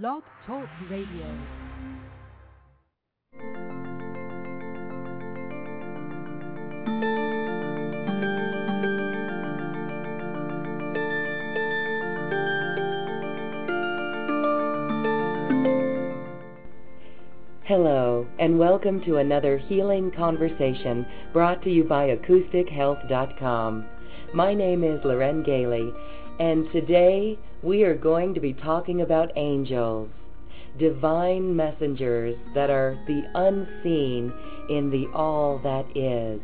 Blog Talk Radio. Hello, and welcome to another healing conversation brought to you by AcousticHealth.com. My name is Loren Gailey, and today we are going to be talking about angels, divine messengers that are the unseen in the all that is.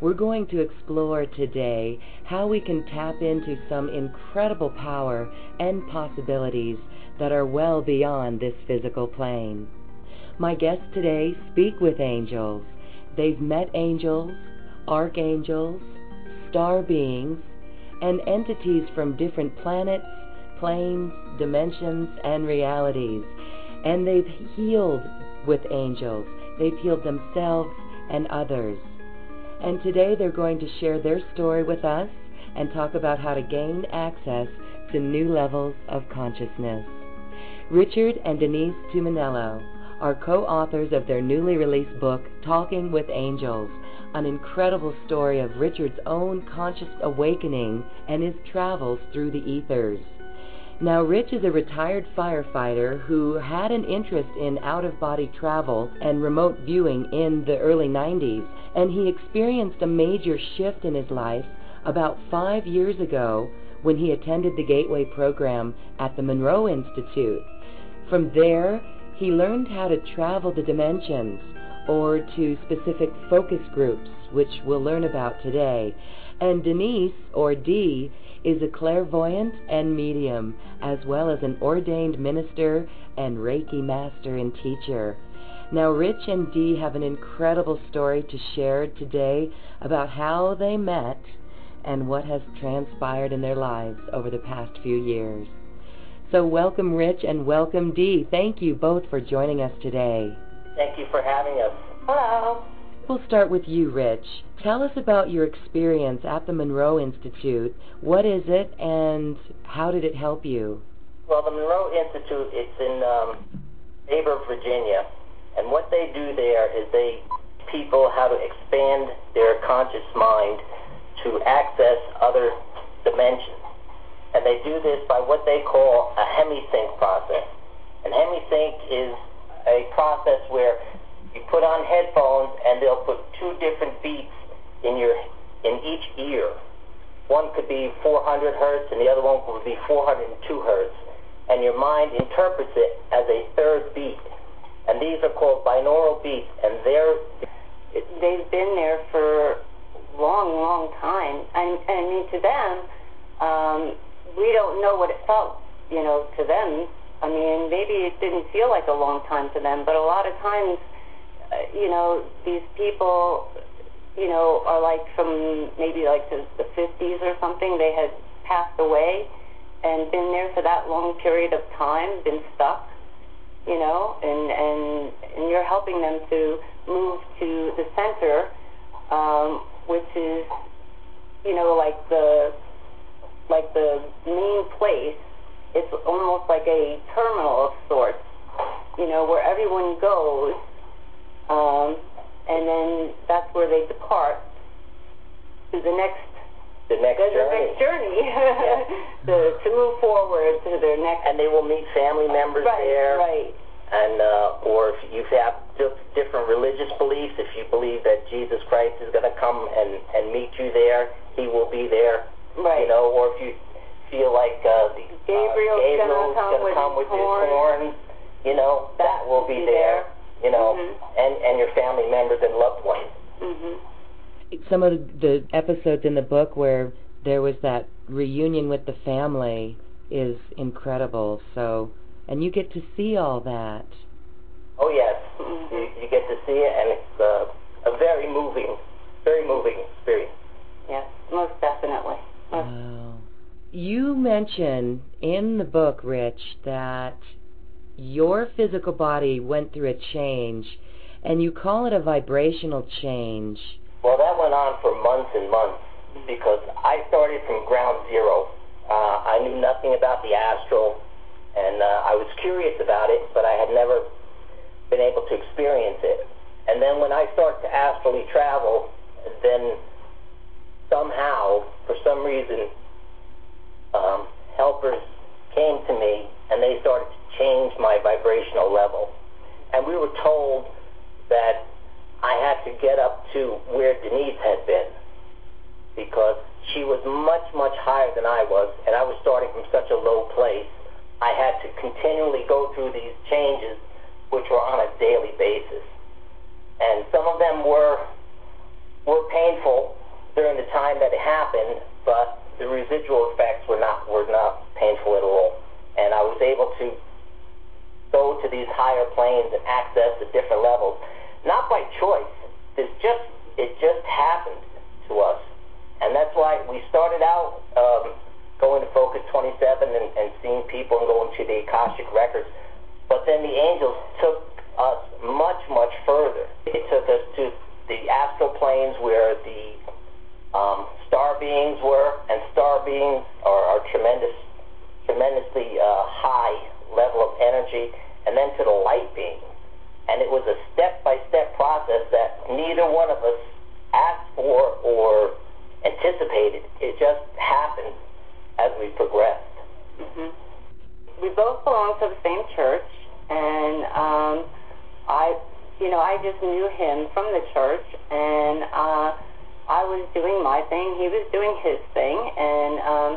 We're going to explore today how we can tap into some incredible power and possibilities that are well beyond this physical plane. My guests today speak with angels. They've met angels, archangels, star beings, and entities from different planets, planes, dimensions, and realities. And they've healed with angels. They've healed themselves and others. And today they're going to share their story with us and talk about how to gain access to new levels of consciousness. Richard and Denise Tuminello are co-authors of their newly released book, Talking with Angels, an incredible story of Richard's own conscious awakening and his travels through the ethers. Now, Rich is a retired firefighter who had an interest in out of body travel and remote viewing in the early 90s, and he experienced a major shift in his life about five years ago when he attended the Gateway program at the Monroe Institute. From there, he learned how to travel the dimensions or to specific focus groups, which we'll learn about today. And Denise, or Dee, is a clairvoyant and medium, as well as an ordained minister and Reiki master and teacher. Now, Rich and Dee have an incredible story to share today about how they met and what has transpired in their lives over the past few years. So, welcome, Rich, and welcome, Dee. Thank you both for joining us today. Thank you for having us. Hello. We'll start with you, Rich. Tell us about your experience at the Monroe Institute. What is it, and how did it help you? Well, the Monroe Institute, it's in um, Virginia, and what they do there is they people how to expand their conscious mind to access other dimensions. And they do this by what they call a hemisync process. And hemisync is a process where you put on headphones and they'll put two different beats in your in each ear. One could be 400 hertz and the other one would be 402 hertz. And your mind interprets it as a third beat. And these are called binaural beats and they're they've been there for long, long time. And, I mean to them, um, we don't know what it felt, you know, to them. I mean, maybe it didn't feel like a long time to them, but a lot of times, you know, these people, you know, are like from maybe like the, the 50s or something. They had passed away and been there for that long period of time, been stuck, you know, and and and you're helping them to move to the center, um, which is, you know, like the like the main place. It's almost like a terminal of sorts, you know, where everyone goes, and then that's where they depart to the next the next the journey. next journey to, to move forward to their next. And they will meet family members right, there. right. And uh, or if you have different religious beliefs, if you believe that Jesus Christ is going to come and and meet you there, He will be there. Right. You know, or if you feel like uh, the, Gabriel's uh, Gabriel's gonna come with come his with his horn. horn, you know, that, will be, there. You know, Mhm. and and your family members and loved ones. Mhm. Some of the episodes in the book where there was that reunion with the family is incredible. So, and you get to see all that. Oh yes, Mhm. you, you get to see it, and it's uh, a very moving, very moving experience. Yes, most definitely. Most Wow. You mention in the book, Rich, that your physical body went through a change, and you call it a vibrational change. Well, that went on for months and months because I started from ground zero. Uh, I knew nothing about the astral, and uh, I was curious about it, but I had never been able to experience it. And then when I started to astrally travel, then somehow, for some reason, um, helpers came to me and they started to change my vibrational level. And we were told that I had to get up to where Denise had been because she was much, much higher than I was, and I was starting from such a low place. I had to continually go through these changes, which were on a daily basis. And some of them were were painful during the time that it happened, but the residual effects were not were not painful at all. And I was able to go to these higher planes and access the different levels, not by choice. It's just it just happened to us, and that's why we started out um, going to Focus 27 and, and seeing people and going to the Akashic records. But then the angels took us much much further. It took us to the astral planes where the um, star beings were, and star beings are, are tremendous, tremendously uh, high level of energy, and then to the light beings. And it was a step-by-step process that neither one of us asked for or anticipated. It just happened as we progressed. hmm We both belong to the same church, and um, I, you know, I just knew him from the church, and uh, I was doing my thing, he was doing his thing, and um,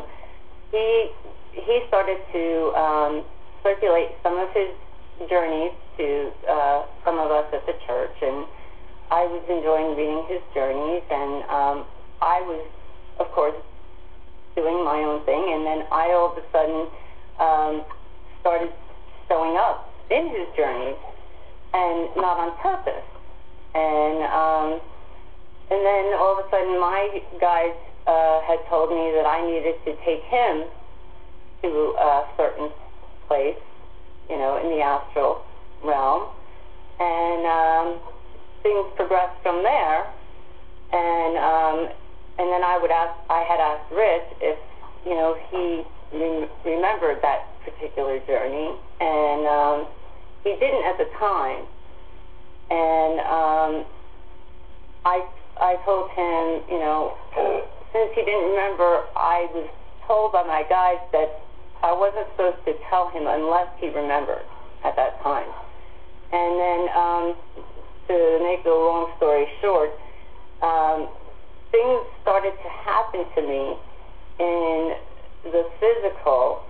he he started to um, circulate some of his journeys to uh, some of us at the church, and I was enjoying reading his journeys, and um, I was, of course, doing my own thing, and then I all of a sudden um, started showing up in his journeys, and not on purpose, and um, and then all of a sudden my guides uh, had told me that I needed to take him to a certain place, you know, in the astral realm, and um, things progressed from there, and um, and then I would ask, I had asked Rich if, you know, he re- remembered that particular journey, and um, he didn't at the time, and um, I I told him, you know, since he didn't remember, I was told by my guides that I wasn't supposed to tell him unless he remembered at that time. And then, um, to make the long story short, um, things started to happen to me in the physical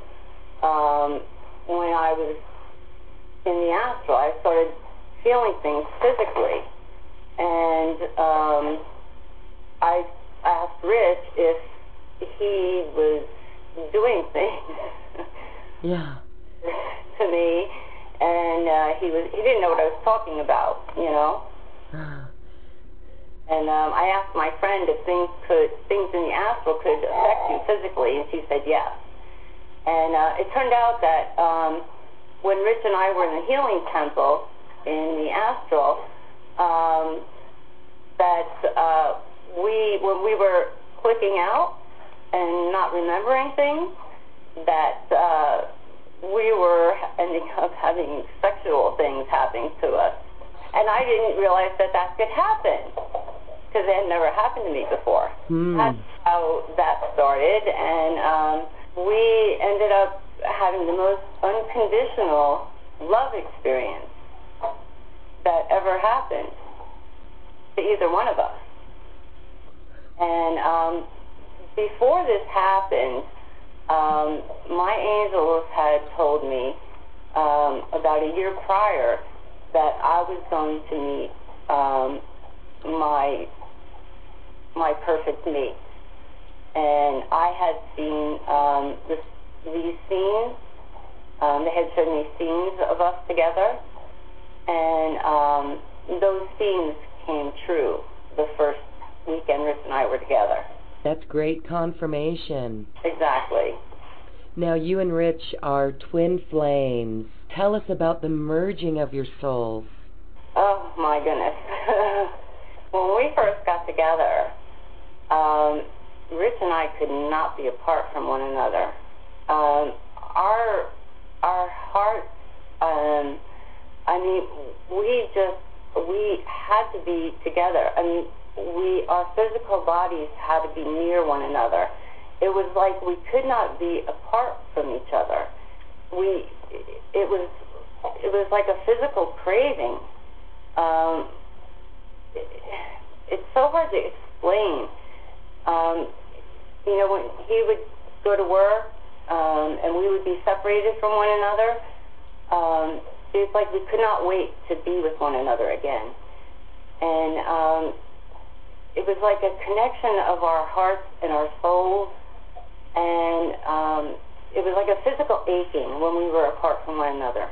um, when I was in the astral. I started feeling things physically and um, I asked Rich if he was doing things Yeah. to me, and uh, he was he didn't know what I was talking about, you know. Ah. And um, I asked my friend if things could things in the astral could affect you physically, and she said yes. And uh, it turned out that um, when Rich and I were in the healing temple in the astral, um, that uh, we when we were clicking out and not remembering things, that uh, we were ending up having sexual things happening to us, and I didn't realize that that could happen because it had never happened to me before. Hmm. That's how that started, and um, we ended up having the most unconditional love experience that ever happened to either one of us. And um, before this happened, my angels had told me um, about a year prior that I was going to meet um, my my perfect mate, and I had seen um, this, these scenes. Um, they had shown me scenes of us together, and um, those scenes came true the first weekend Rich and I were together. That's great confirmation. Exactly. Now, you and Rich are twin flames. Tell us about the merging of your souls. Oh my goodness. when we first got together, um, Rich and I could not be apart from one another. Um, our our hearts Um, I mean, we just we had to be together. I mean, we our physical bodies had to be near one another. It was like we could not be apart from each other. We it was it was like a physical craving. Um, it, it's so hard to explain. Um, you know, when he would go to work um, and we would be separated from one another, um, it's like we could not wait to be with one another again. And um, it was like a connection of our hearts and our souls, and um, it was like a physical aching when we were apart from one another.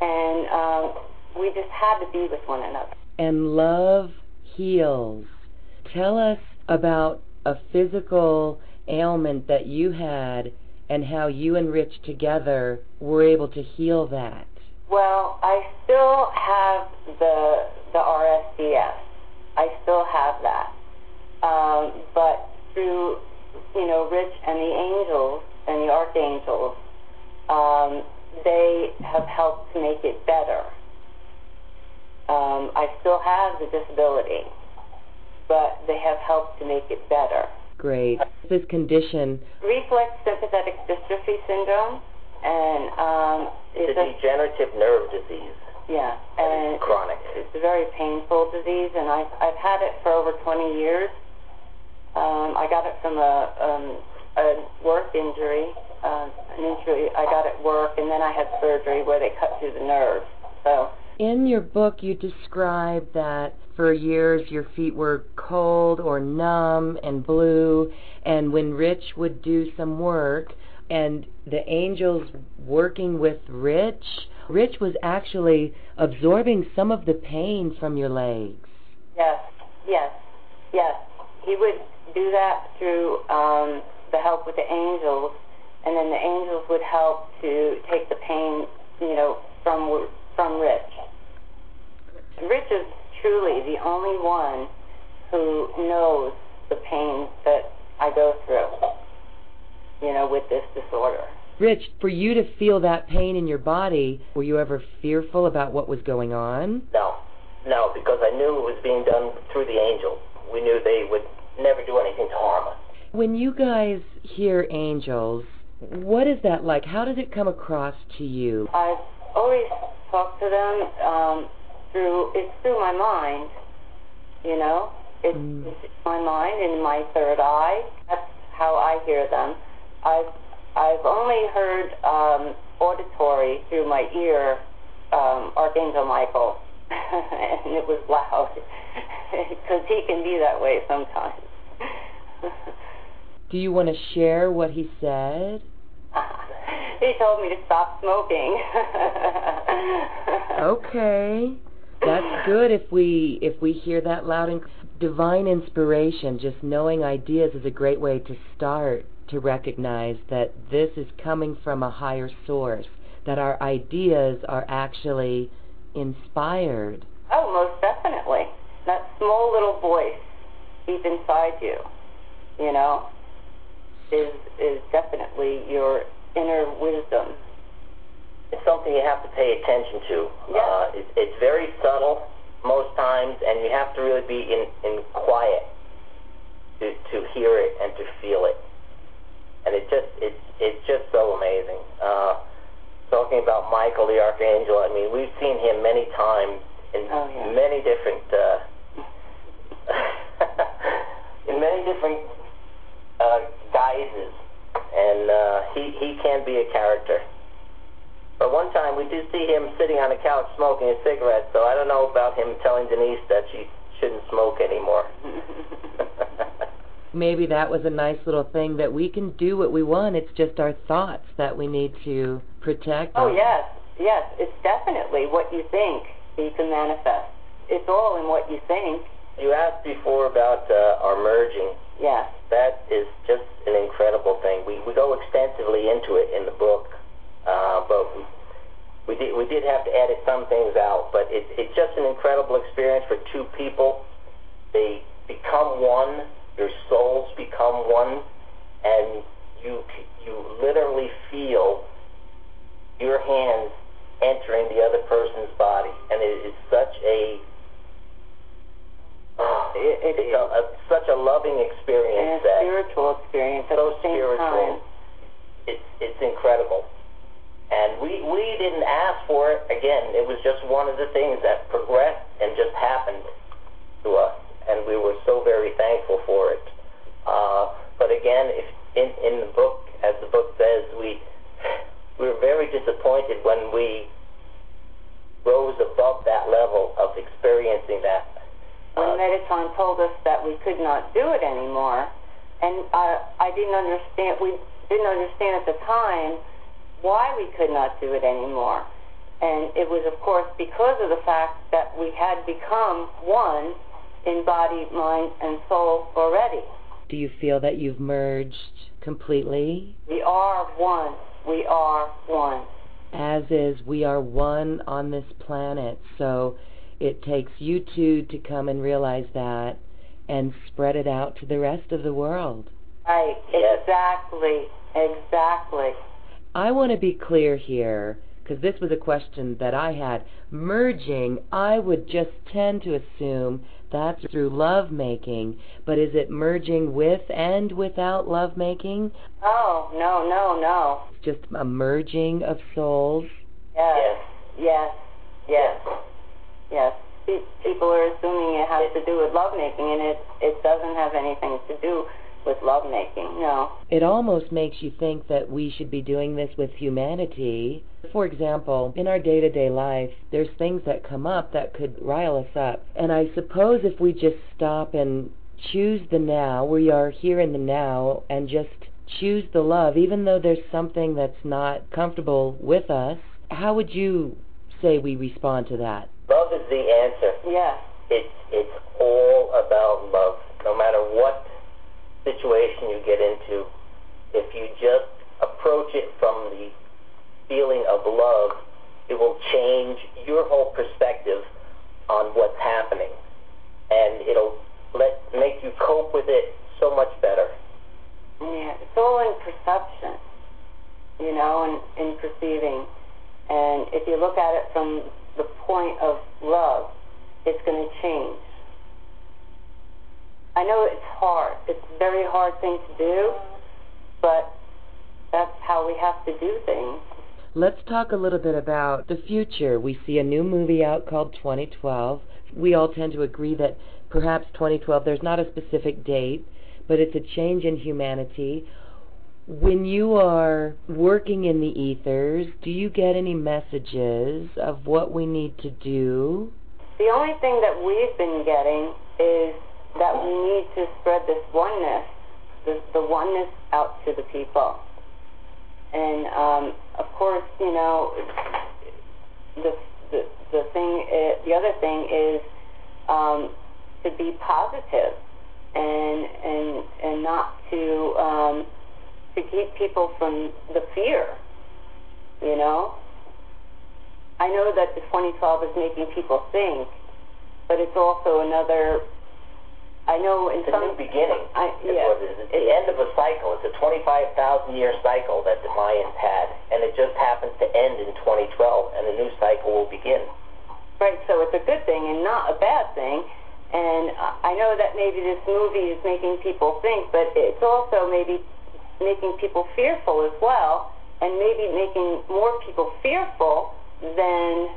And um, we just had to be with one another. And love heals. Tell us about a physical ailment that you had and how you and Rich together were able to heal that. Well, I still have the the RSDS. I still have that. Um, but through you know Rich and the angels and the archangels, um, they have helped to make it better. Um, I still have the disability, but they have helped to make it better. Great. This condition, Reflex sympathetic dystrophy syndrome, and um, It's it's a a, degenerative nerve disease. Yeah, and It's chronic. it's a very painful disease, and I've I've had it for over 20 years. Um, I got it from a um, a work injury, uh, an injury I got at work, and then I had surgery where they cut through the nerve. So in your book you describe that for years your feet were cold or numb and blue and when Rich would do some work and the angels working with Rich, Rich was actually absorbing some of the pain from your legs. yes, yes, yes, he would do that through um, the help with the angels, and then the angels would help to take the pain, you know, from from Rich. Rich is truly the only one who knows the pain that I go through, you know, with this disorder. Rich, for you to feel that pain in your body, were you ever fearful about what was going on? No, no, because I knew it was being done through the angels. We knew they would never do anything to harm us. When you guys hear angels, what is that like? How does it come across to you? I've always talked to them um, through it's through my mind, you know. It's, Mm. it's my mind and my third eye. That's how I hear them. I've I've only heard um, auditory through my ear, um, Archangel Michael, and it was loud because he can be that way sometimes. Do you want to share what he said? he told me to stop smoking. Okay. That's good if we if we hear that loud and divine inspiration, just knowing ideas is a great way to start to recognize that this is coming from a higher source, that our ideas are actually inspired. Oh, most definitely. That small little voice deep inside you, you know, is is definitely your inner wisdom. It's something you have to pay attention to. Yeah. Uh, it, it's very subtle most times, and you have to really be in, in quiet to, to hear it and to feel it. And it just it's it's just so amazing. Uh, talking about Michael the Archangel, I mean, we've seen him many times in Oh, yeah. many different uh, in many different uh, guises, and uh, he he can be a character. But one time we did see him sitting on a couch smoking a cigarette, so I don't know about him telling Denise that she shouldn't smoke anymore. Maybe that was a nice little thing that we can do what we want. It's just our thoughts that we need to protect. oh yes, yes, it's definitely what you think you can manifest. It's all in what you think. you asked before about uh, our merging. Yes. That is just an incredible thing. We we go extensively into it in the book, uh, but we, we did we did have to edit some things out. But it, it's just an incredible experience for two people. They become one. Your souls become one, and you you literally feel your hands entering the other person's body, and it is such a oh, It- it it's a, a, such a loving and experience a that spiritual experience at so the same spiritual. time. It's it's incredible, and we we didn't ask for it. Again, it was just one of the things that progressed and just happened to us, and we were so very thankful for it. Uh, but again, if in in the book, as the book says, we we were very disappointed when we rose above that level of experiencing that. When Uh, Metatron told us that we could not do it anymore, and I, I didn't understand, we didn't understand at the time why we could not do it anymore. And it was, of course, because of the fact that we had become one in body, mind, and soul already. Do you feel that you've merged completely? We are one. We are one. As is, we are one on this planet. So it takes you two to come and realize that and spread it out to the rest of the world. Right. Exactly. Exactly. I want to be clear here because this was a question that I had. Merging, I would just tend to assume that's through love making, but is it merging with and without love making? Oh, no, no, no. Just a merging of souls? Yes. yes, Yes. Yes. Yes. People are assuming it has to do with lovemaking, and it it doesn't have anything to do with lovemaking. No. It almost makes you think that we should be doing this with humanity. For example, in our day to day life, there's things that come up that could rile us up. And I suppose if we just stop and choose the now, we are here in the now, and just choose the love, even though there's something that's not comfortable with us, how would you say we respond to that? love is the answer. Yes. It's it's all about love. No matter what situation you get into, if you just approach it from the feeling of love, it will change your whole perspective on what's happening, and it'll let make you cope with it so much better. Yeah. It's all in perception, you know, and in perceiving. And if you look at it from the point of love, it's going to change. I know it's hard. It's a very hard thing to do, but that's how we have to do things. Let's talk a little bit about the future. We see a new movie out called 2012. We all tend to agree that perhaps 2012, there's not a specific date, but it's a change in humanity. When you are working in the ethers, do you get any messages of what we need to do? The only thing that we've been getting is that we need to spread this oneness, the, the oneness out to the people. And um, of course, you know, the the the thing, i the other thing is um, to be positive and and and not to um, to keep people from the fear. You know, I know that the 2012 is making people think, but it's also another. I know in It's a some new beginning. I, Is yeah, what it is. It's the end of a cycle. It's a 25,000 year cycle that the Mayans had, and it just happens to end in 2012, and a new cycle will begin. Right, so it's a good thing and not a bad thing. And I I know that maybe this movie is making people think, but it's also maybe making people fearful as well, and maybe making more people fearful than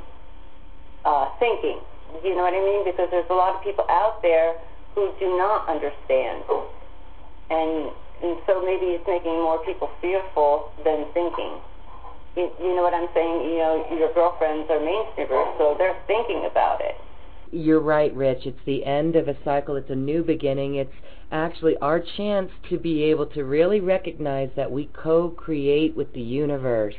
uh, thinking. You know what I mean? Because there's a lot of people out there who do not understand. And, and so maybe it's making more people fearful than thinking. You, you know what I'm saying? You know, your girlfriends are mainstreamers, so they're thinking about it. You're right, Rich. It's the end of a cycle. It's a new beginning. It's actually our chance to be able to really recognize that we co-create with the universe.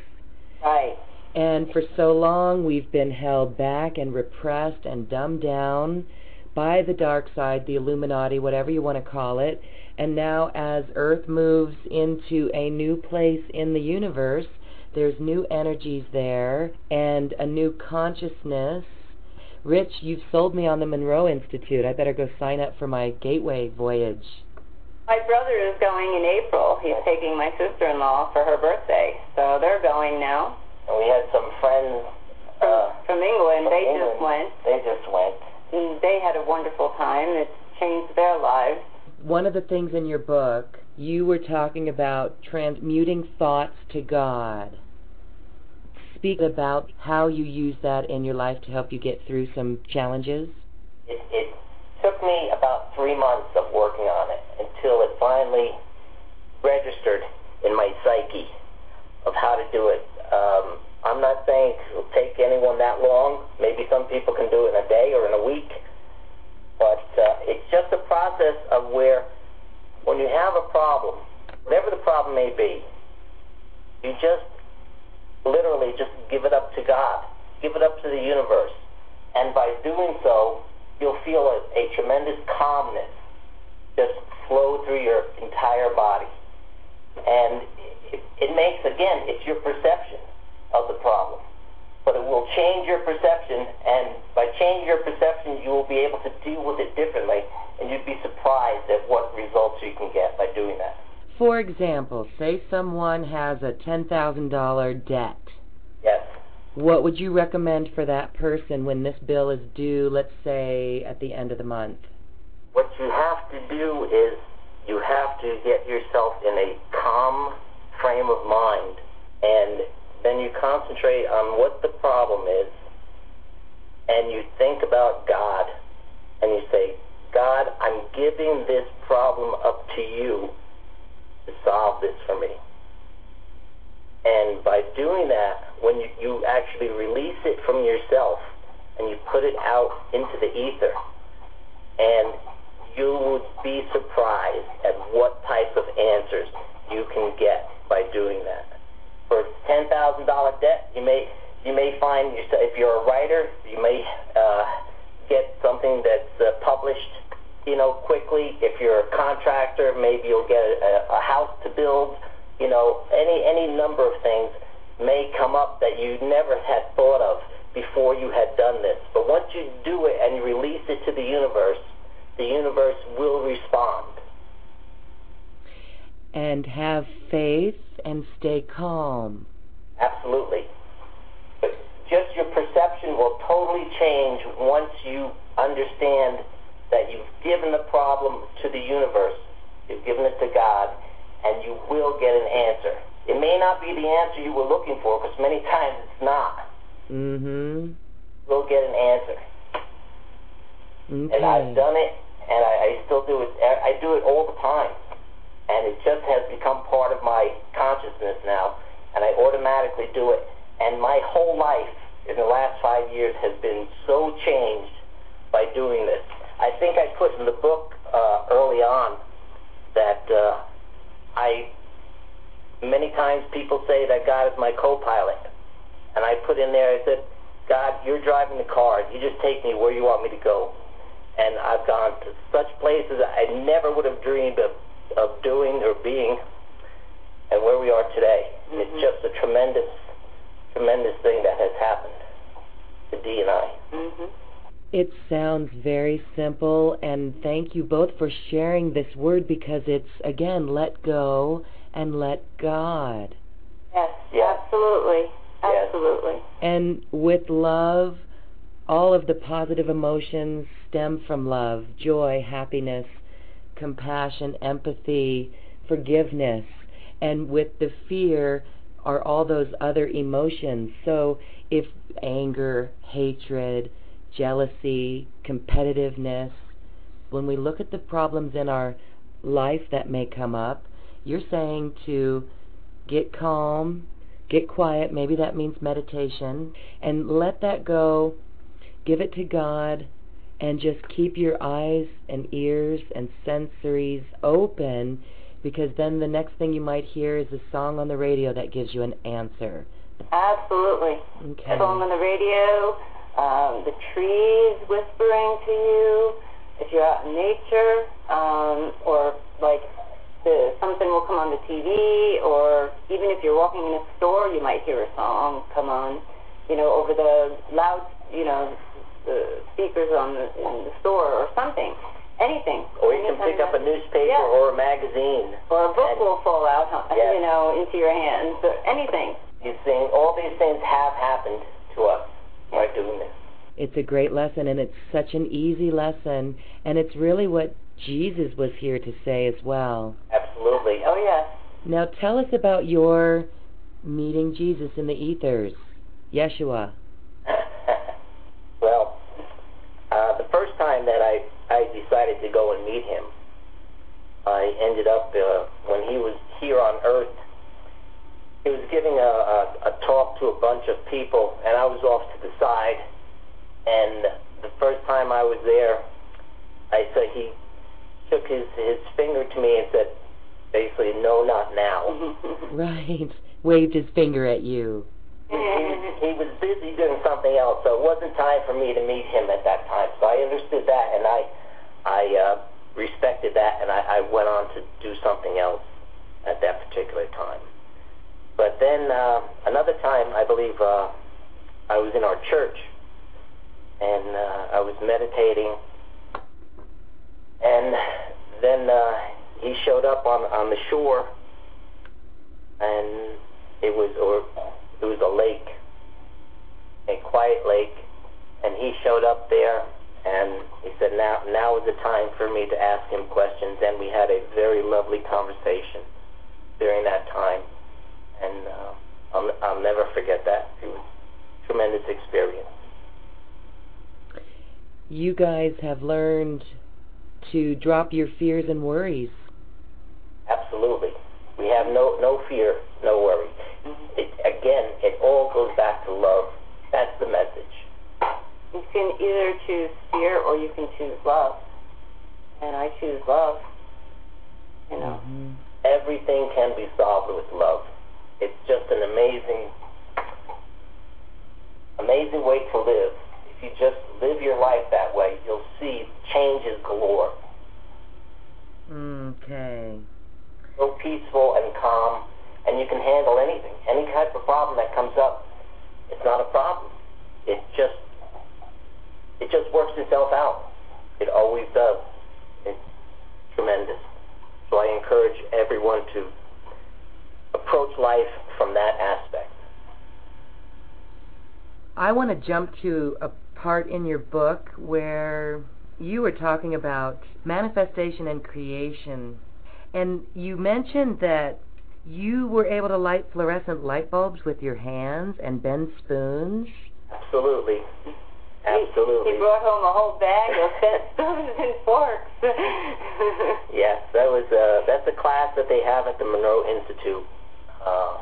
Right. And for so long, we've been held back and repressed and dumbed down by the dark side, the Illuminati, whatever you want to call it. And now, as Earth moves into a new place in the universe, there's new energies there and a new consciousness. Rich, you've sold me on the Monroe Institute. I better go sign up for my gateway voyage. My brother is going in April. He's taking my sister-in-law for her birthday, so they're going now. And we had some friends uh, from England. From they England. just went. They just went. And they had a wonderful time. It's changed their lives. One of the things in your book, you were talking about transmuting thoughts to God. Speak about how you use that in your life to help you get through some challenges. It, it took me about three months of working on it until it finally registered in my psyche of how to do it. Um, I'm not saying it'll take anyone that long. Maybe some people can do it in a day or in a week. But uh, it's just a process of where, when you have a problem, whatever the problem may be, you just literally just give it up to God, give it up to the universe. And by doing so, you'll feel a, a tremendous calmness just flow through your entire body. And it, it makes, again, it's your perception of the problem. But it will change your perception, and by changing your perception, you will be able to deal with it differently, and you'd be surprised at what results you can get by doing that. For example, say someone has a $10,000 debt. Yes. What would you recommend for that person when this bill is due, let's say, at the end of the month? What you have to do is you have to get yourself in a calm frame of mind, and then you concentrate on what the problem is, and you think about God, and you say, God, I'm giving this problem up to you to solve this for me. And by doing that, when you, you actually release it from yourself and you put it out into the ether, and you would be surprised at what type of answers you can get by doing that. For ten thousand dollar debt, you may you may find yourself if you're a writer, you may uh, get something that's uh, published, you know, quickly. If you're a contractor, maybe you'll get a, a house to build. You know, any any number of things may come up that you never had thought of before you had done this. But once you do it and you release it to the universe, the universe will respond. And have faith and stay calm. Absolutely. But just your perception will totally change once you understand that you've given the problem to the universe, you've given it to God, and you will get an answer. It may not be the answer you were looking for, because many times it's not. Mm-hmm. You'll get an answer. Okay. And I've done it, and I, I still do it. I do it all the time. And it just has become part of my consciousness now, and I automatically do it. And my whole life in the last five years has been so changed by doing this. I think I put in the book uh, early on that uh, I many times people say that God is my co-pilot, and I put in there I said, God, you're driving the car. You just take me where you want me to go. And I've gone to such places I never would have dreamed of, of doing or being, and where we are today. It's Mhm. just a tremendous, tremendous thing that has happened to Dee and I. hmm It sounds very simple, and thank you both for sharing this word because it's, again, let go and let God. Yes, Yes. absolutely. Yes. Absolutely. And with love, all of the positive emotions stem from love joy, happiness, compassion, empathy, forgiveness. And with the fear are all those other emotions. So if anger, hatred, jealousy, competitiveness, when we look at the problems in our life that may come up, you're saying to get calm, get quiet, maybe that means meditation, and let that go, give it to God, and just keep your eyes and ears and sensories open because then the next thing you might hear is a song on the radio that gives you an answer. Absolutely. Okay. A song on the radio, um, the trees whispering to you. If you're out in nature, um, or like the, something will come on the TV, or even if you're walking in a store, you might hear a song come on. You know, over the loud, you know, the speakers on the in the store or something. Anything. Or you can pick up a newspaper Yeah. or a magazine. or a book and- will fall out, Yes. you know, into your hands. Or anything. You think all these things have happened to us by doing this. It's a great lesson, and it's such an easy lesson, and it's really what Jesus was here to say as well. Absolutely. Oh, yes. Now, tell us about your meeting Jesus in the ethers, Yeshua. well, uh, the first time that I, I decided to go and meet him, I ended up, uh, when he was here on earth, he was giving a, a, a talk to a bunch of people, and I was off to the side and the first time I was there, I said he took his his finger to me and said, basically, no, not now. right. Waved his finger at you. He, he was busy doing something else, so it wasn't time for me to meet him at that time. So I understood that, and I I uh, respected that, and I, I went on to do something else at that particular time. But then uh, another time, I believe uh, I was in our church and uh, I was meditating, and then uh, he showed up on on the shore, and it was or it was a lake, a quiet lake, and he showed up there, and he said, "Now, now is the time for me to ask him questions," and we had a very lovely conversation during that time, and uh, I'll, I'll never forget that. It was a tremendous experience you guys have learned to drop your fears and worries. Absolutely. We have no no fear, no worry. It, again, it all goes back to love. That's the message. You can either choose fear or you can choose love. And I choose love. You know. Mm-hmm. Everything can be solved with love. It's just an amazing amazing way to live if you just live your life that way, you'll see changes galore. Okay. So peaceful and calm, and you can handle anything. Any type of problem that comes up, it's not a problem. It just it just works itself out. It always does. It's tremendous. So I encourage everyone to approach life from that aspect. I want to jump to a part in your book where you were talking about manifestation and creation. And you mentioned that you were able to light fluorescent light bulbs with your hands and bend spoons. Absolutely. Absolutely. He brought home a whole bag of spoons and forks. yes, that was uh, that's a class that they have at the Monroe Institute. Uh,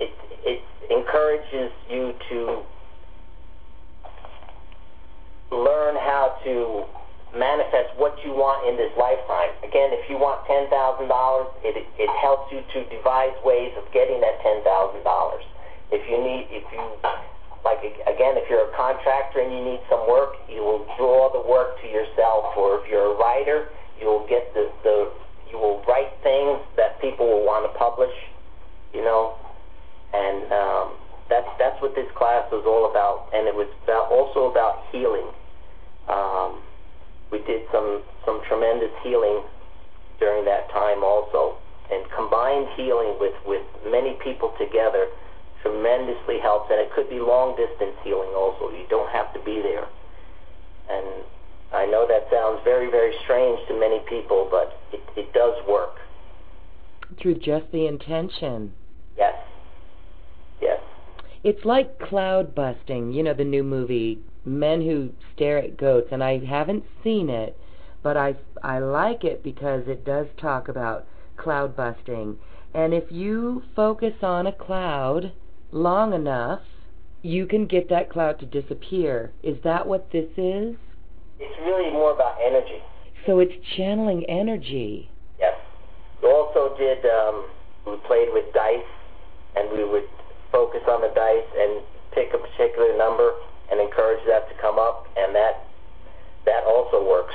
it it encourages you to learn how to manifest what you want in this lifetime. Again, if you want $10,000, it, it helps you to devise ways of getting that $10,000. If you need, if you, like, again, if you're a contractor and you need some work, you will draw the work to yourself. Or if you're a writer, you will get the, the you will write things that people will want to publish, you know, and um, that's that's what this class was all about, and it was about, also about healing. Um, we did some some tremendous healing during that time also, and combined healing with with many people together tremendously helps, and it could be long distance healing also. You don't have to be there, and I know that sounds very very strange to many people, but it, it does work. Through just the intention. Yes. Yes. It's like cloud busting, you know, the new movie Men Who Stare at Goats, and I haven't seen it, but I I like it because it does talk about cloud busting. And if you focus on a cloud long enough, you can get that cloud to disappear. Is that what this is? It's really more about energy. So it's channeling energy. Yes. We also did, um, we played with dice, and we would focus on the dice and pick a particular number and encourage that to come up, and that that also works.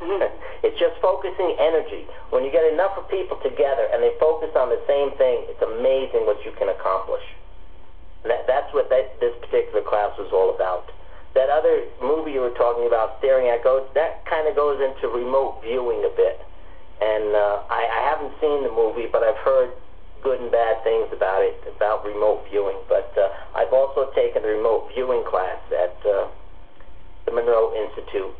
Mm-hmm. it's just focusing energy. When you get enough of people together and they focus on the same thing, it's amazing what you can accomplish. That, that's what that, this particular class was all about. That other movie you were talking about, Staring at Goats, that kind of goes into remote viewing a bit. And uh, I, I haven't seen the movie, but I've heard good and bad things about it, about remote viewing. But uh, I've also taken a remote viewing class at uh, the Monroe Institute,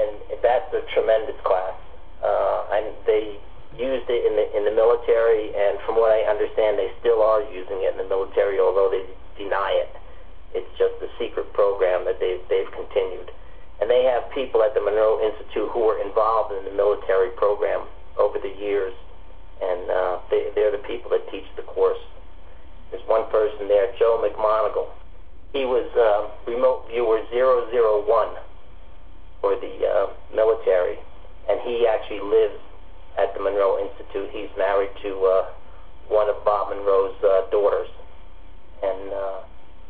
and that's a tremendous class. Uh, and they used it in the in the military, and from what I understand, they still are using it in the military, although they deny it. It's just a secret program that they've they've continued, and they have people at the Monroe Institute who were involved in the military program over the years, and uh, they they're the people that teach the course. There's one person there, Joe McMoneagle. He was uh, remote viewer 001 for the uh, military, and he actually lives at the Monroe Institute. He's married to uh, one of Bob Monroe's uh, daughters, and uh,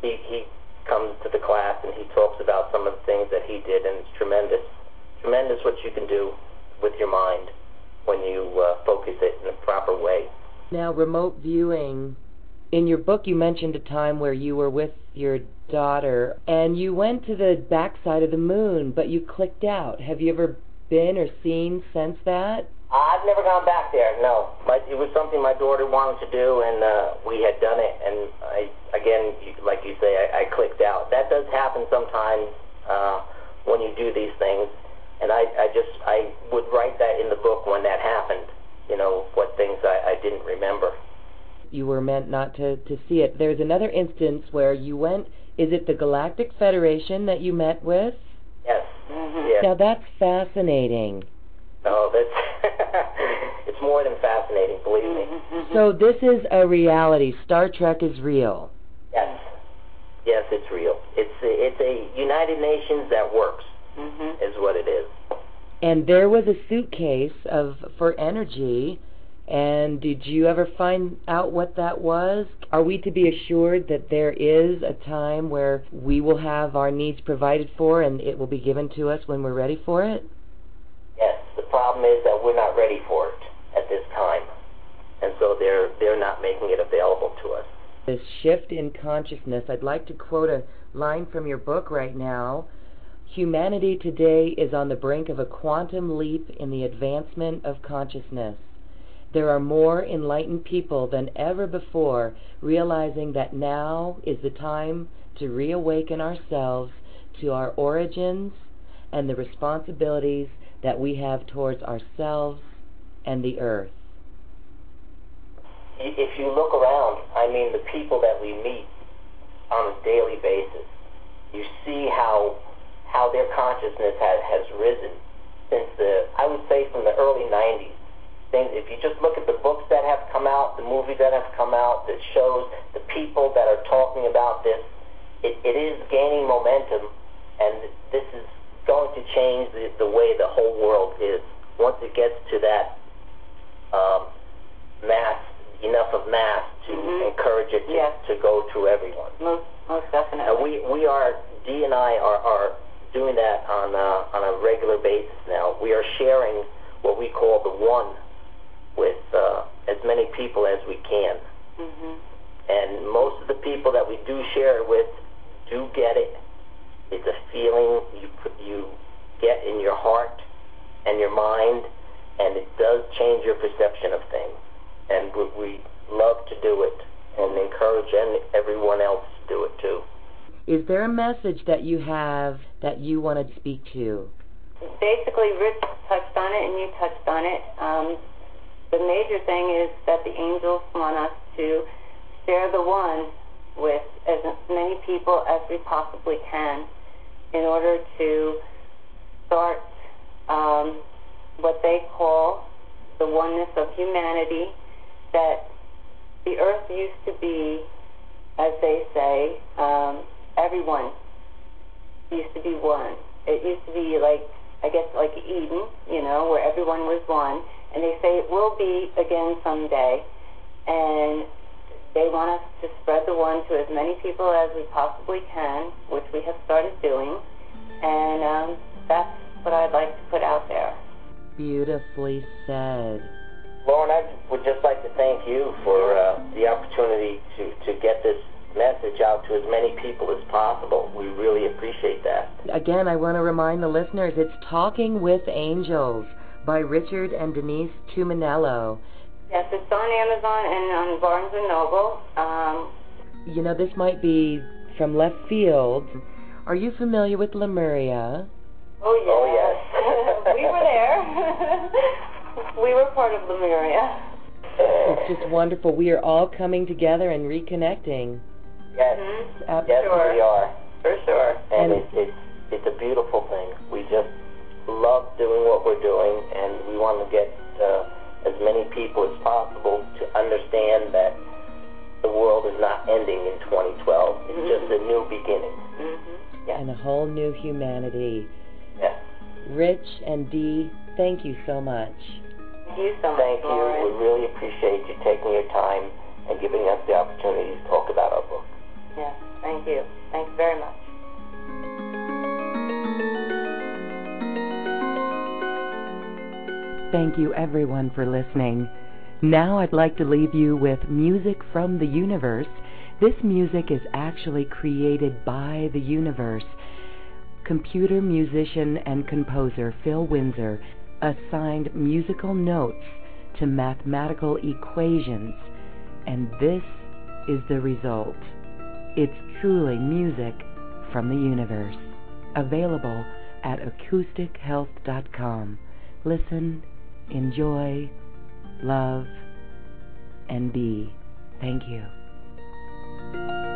he he comes to the class and he talks about some of the things that he did, and it's tremendous, tremendous what you can do with your mind when you uh, focus it in a proper way. Now, remote viewing. In your book, you mentioned a time where you were with your daughter and you went to the backside of the moon, but you clicked out. Have you ever been or seen since that? I've never gone back there. No, but it was something my daughter wanted to do, and uh, we had done it. And I, again, like you say, I, I clicked out. That does happen sometimes uh, when you do these things, and I, I just I would write that in the book when that happened. You know what things I, I didn't remember. You were meant not to to see it. There's another instance where you went. Is it the Galactic Federation that you met with? Yes. Mm-hmm. Yes. Now that's fascinating. No, that's it's more than fascinating. Believe me. So this is a reality. Star Trek is real. Yes. Yes, it's real. It's a, it's a United Nations that works. Mm-hmm. Is what it is. And there was a suitcase of for energy. And did you ever find out what that was? Are we to be assured that there is a time where we will have our needs provided for and it will be given to us when we're ready for it? Yes. The problem is that we're not ready for it at this time, and so they're they're not making it available to us. This shift in consciousness, I'd like to quote a line from your book right now. Humanity today is on the brink of a quantum leap in the advancement of consciousness. There are more enlightened people than ever before realizing that now is the time to reawaken ourselves to our origins and the responsibilities that we have towards ourselves and the earth. If you look around, I mean, the people that we meet on a daily basis, you see how how their consciousness has has risen since the I would say from the early '90s. Things, if you just look at the books that have come out, the movies that have come out, that shows the people that are talking about this, it, it is gaining momentum, and this is going to change the, the way the whole world is once it gets to that um, mass, enough of mass to Mhm. encourage it to, Yes. to go to everyone. Most, most And definitely. we we are Dee and I are, are doing that on a, on a regular basis now. We are sharing what we call the one with uh, as many people as we can, hmm and most of the people that we do share it with do get it. It's a feeling you you get in your heart and your mind, and it does change your perception of things. And we, we love to do it and encourage and everyone else to do it too. Is there a message that you have that you want to speak to? Basically, Rich touched on it, and you touched on it. Um, the major thing is that the angels want us to share the one with as many people as we possibly can in order to start um, what they call the oneness of humanity that the earth used to be, as they say, um, everyone used to be one. It used to be like, I guess, like Eden, you know, where everyone was one. And they say it will be again someday. And they want us to spread the word to as many people as we possibly can, which we have started doing. And um, that's what I'd like to put out there. Beautifully said. Lauren, I would just like to thank you for uh, the opportunity to, to get this message out to as many people as possible. We really appreciate that. Again, I want to remind the listeners it's Talking with Angels by Richard and Denise Tuminello. Yes, it's on Amazon and on Barnes and Noble. Um, You know, this might be from left field. Are you familiar with Lemuria? oh yes. Oh, yes. we were there. we were part of Lemuria. It's just wonderful. We are all coming together and reconnecting. Yes. Mhm. Yes, Absolutely. we are. For sure. And And- it's, it's, it's a beautiful thing. We just love doing what we're doing, and we want to get uh, as many people as possible to understand that the world is not ending in 2012. It's Mhm. just a new beginning. hmm And a whole new humanity. Yeah. Rich and Dee, thank you so much. Thank you so much, Thank you. Lauren. We really appreciate you taking your time and giving us the opportunity to talk about our book. Yes, thank you. Thanks very much. Thank you, everyone, for listening. Now I'd like to leave you with music from the universe. This music is actually created by the universe. Computer musician and composer Phil Winsor assigned musical notes to mathematical equations, and this is the result. It's truly music from the universe. Available at acoustichealth.com. Listen, enjoy, love, and be. Thank you.